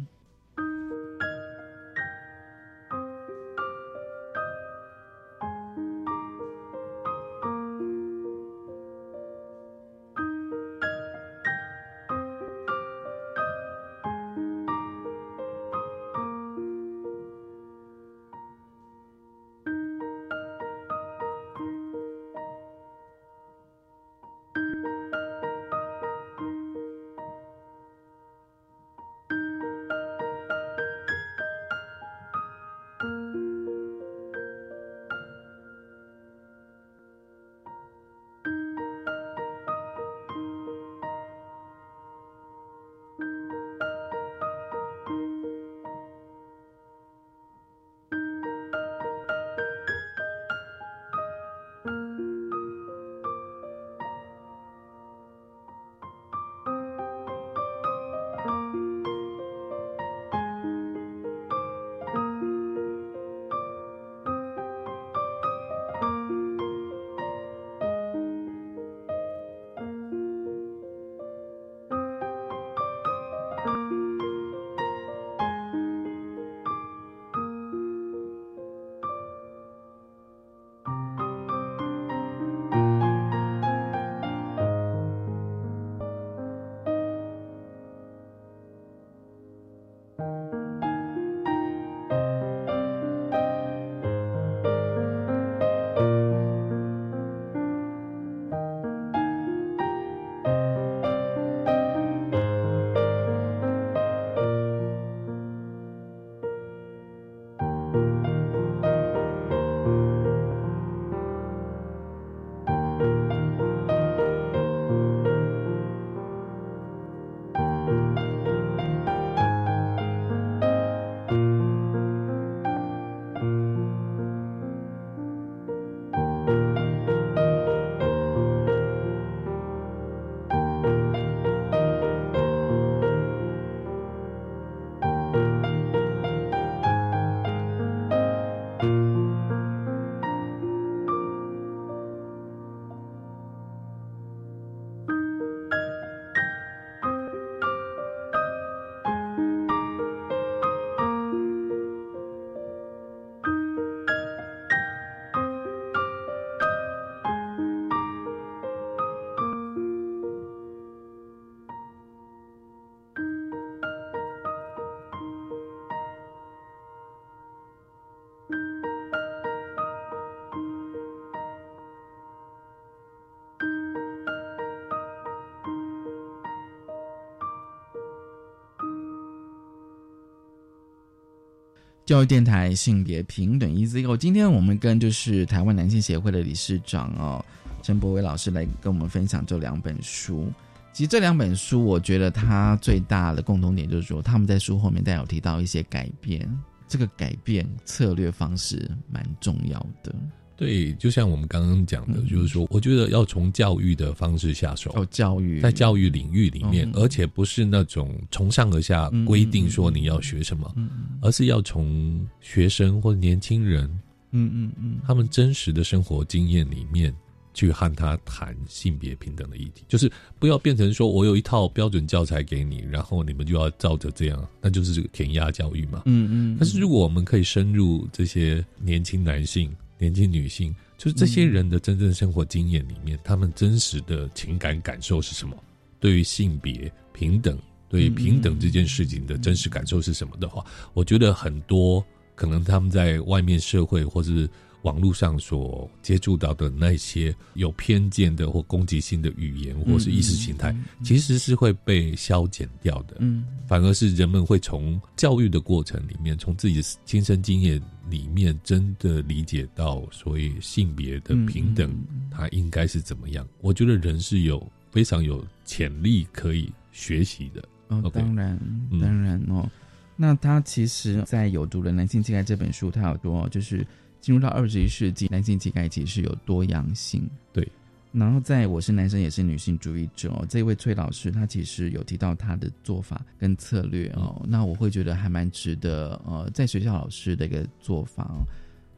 S1: 教育电台性别平等 EZ 今天我们跟就是台湾男性协会的理事长哦陈博伟老师来跟我们分享这两本书。其实这两本书，我觉得它最大的共同点就是说，他们在书后面带有提到一些改变，这个改变策略方式蛮重要的。
S2: 对，就像我们刚刚讲的，就是说，我觉得要从教育的方式下手。
S1: 哦，教育
S2: 在教育领域里面，而且不是那种从上而下规定说你要学什么，而是要从学生或年轻人，
S1: 嗯嗯嗯，
S2: 他们真实的生活经验里面去和他谈性别平等的议题，就是不要变成说我有一套标准教材给你，然后你们就要照着这样，那就是这个填鸭教育嘛。
S1: 嗯嗯。
S2: 但是如果我们可以深入这些年轻男性。年轻女性，就是这些人的真正生活经验里面，他们真实的情感感受是什么？对于性别平等，对于平等这件事情的真实感受是什么的话，我觉得很多可能他们在外面社会或是。网络上所接触到的那些有偏见的或攻击性的语言，或是意识形态，其实是会被消减掉的。
S1: 嗯，
S2: 反而是人们会从教育的过程里面，从自己的亲身经验里面，真的理解到所谓性别的平等，它应该是怎么样。我觉得人是有非常有潜力可以学习的。
S1: 哦，当然，当然哦。那他其实，在有读了《男性气概》这本书，他有多就是。进入到二十一世纪，男性气概其实有多样性。
S2: 对，
S1: 然后在我是男生也是女性主义者哦，这位崔老师他其实有提到他的做法跟策略哦，那我会觉得还蛮值得呃，在学校老师的一个做法哦，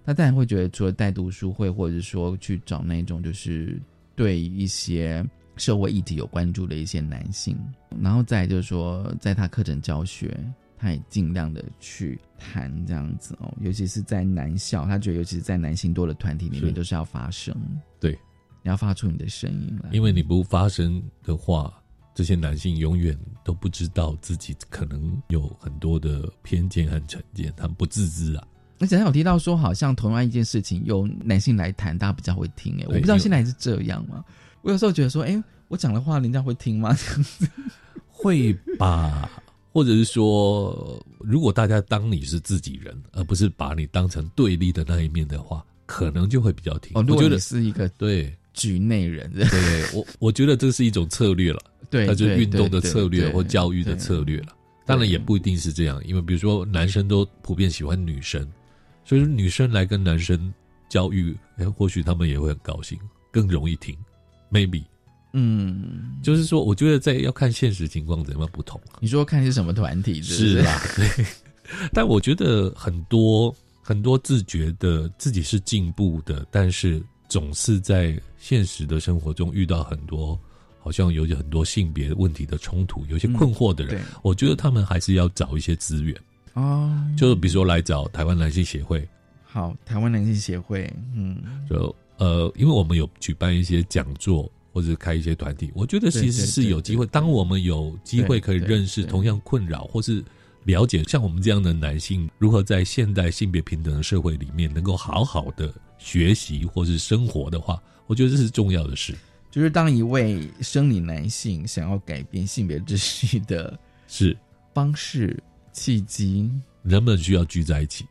S1: 他当然会觉得除了带读书会，或者是说去找那种就是对一些社会议题有关注的一些男性，然后再就是说在他课程教学。他也尽量的去谈这样子哦，尤其是在男校，他觉得尤其是在男性多的团体里面，都是要发声。
S2: 对，
S1: 你要发出你的声音来，
S2: 因为你不发声的话，这些男性永远都不知道自己可能有很多的偏见和成见，他们不自知啊。
S1: 而且他有提到说，好像同样一件事情，由男性来谈，大家比较会听。哎，我不知道现在是这样吗？我有时候觉得说，哎，我讲的话，人家会听吗？这样子
S2: 会吧。或者是说，如果大家当你是自己人，而不是把你当成对立的那一面的话，可能就会比较听。
S1: 我觉得是一个
S2: 对
S1: 局内人，
S2: 对我我觉得这是一种策略了，[laughs]
S1: 对，
S2: 那就是运动的策略或教育的策略了。当然也不一定是这样，因为比如说男生都普遍喜欢女生，所以说女生来跟男生教育，哎，或许他们也会很高兴，更容易听，maybe。
S1: 嗯，
S2: 就是说，我觉得在要看现实情况怎么不同。
S1: 你说看是什么团体
S2: 是吧？对。[laughs] 但我觉得很多很多自觉的自己是进步的，但是总是在现实的生活中遇到很多好像有很多性别问题的冲突，有些困惑的人，我觉得他们还是要找一些资源
S1: 哦。
S2: 就比如说来找台湾男性协会。
S1: 好，台湾男性协会，嗯，
S2: 就呃，因为我们有举办一些讲座。或者开一些团体，我觉得其实是有机会。当我们有机会可以认识同样困扰，或是了解像我们这样的男性如何在现代性别平等的社会里面能够好好的学习或是生活的话，我觉得这是重要的事。
S1: 就是当一位生理男性想要改变性别秩序的
S2: 是
S1: 方式契机，
S2: 人们需要聚在一起。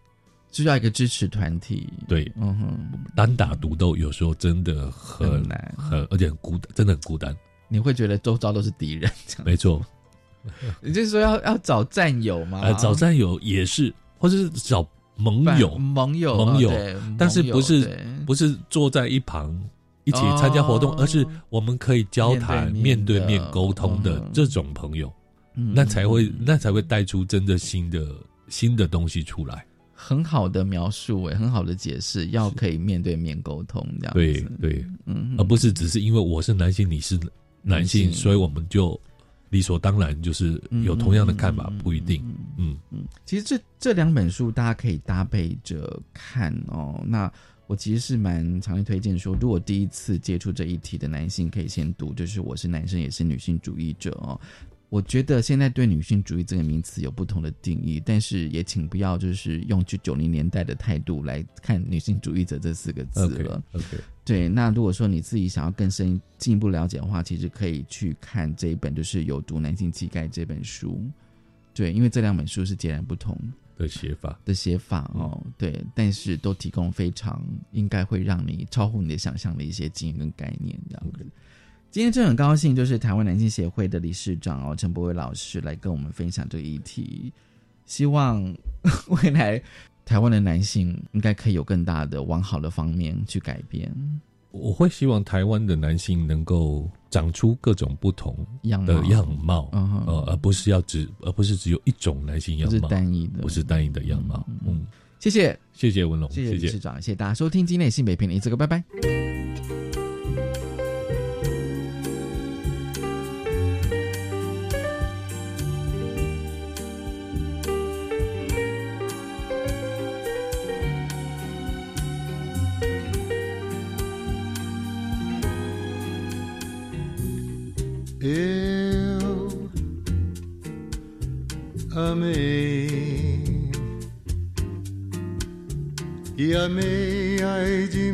S1: 需要一个支持团体。
S2: 对，
S1: 嗯哼，
S2: 单打独斗有时候真的很
S1: 很难。
S2: 很而且很孤单，真的很孤单。
S1: 你会觉得周遭都是敌人，
S2: 没错，[laughs]
S1: 你就是说要要找战友吗？
S2: 呃，找战友也是，或者是找盟友，
S1: 盟友，
S2: 盟友。但是不是不是坐在一旁一起参加活动，
S1: 哦。
S2: 而是我们可以交谈、面
S1: 面对
S2: 对面沟通的
S1: 嗯。
S2: 这种朋友，
S1: 嗯。
S2: 那才会那才会带出真的新的新的东西出来。
S1: 很好的描述，哎，很好的解释，要可以面对面沟通这样子。
S2: 对对，
S1: 嗯
S2: 而不是只是因为我是男性，你是男性，
S1: 男性
S2: 所以我们就理所当然就是有同样的看法，不一定。嗯
S1: 嗯，其实这这两本书大家可以搭配着看哦。那我其实是蛮强烈推荐说，如果第一次接触这一题的男性，可以先读，就是我是男生也是女性主义者哦。我觉得现在对女性主义这个名词有不同的定义，但是也请不要就是用去九零年代的态度来看女性主义者这四个字了。
S2: OK，
S1: 对，那如果说你自己想要更深进一步了解的话，其实可以去看这一本，就是《有毒男性气概》这本书。对，因为这两本书是截然不同
S2: 的写法
S1: 的写法哦，对，但是都提供非常应该会让你超乎你的想象的一些经验跟概念，这样子。今天真的很高兴，就是台湾男性协会的理事长哦陈柏伟老师来跟我们分享这个议题，希望未来台湾的男性应该可以有更大的往好的方面去改变。
S2: 我会希望台湾的男性能够长出各种不同
S1: 样
S2: 的
S1: 貌。
S2: 样貌，
S1: 嗯
S2: 呃，而不是要只，而不是只有一种男性样
S1: 不是
S2: 貌，
S1: 单一的。
S2: 不是单一的样貌。嗯，
S1: 谢谢，
S2: 谢谢文龙，
S1: 谢谢
S2: 谢
S1: 理事长，谢谢。大家收听今天的性北片的一这个，拜拜。
S10: me,
S11: I do.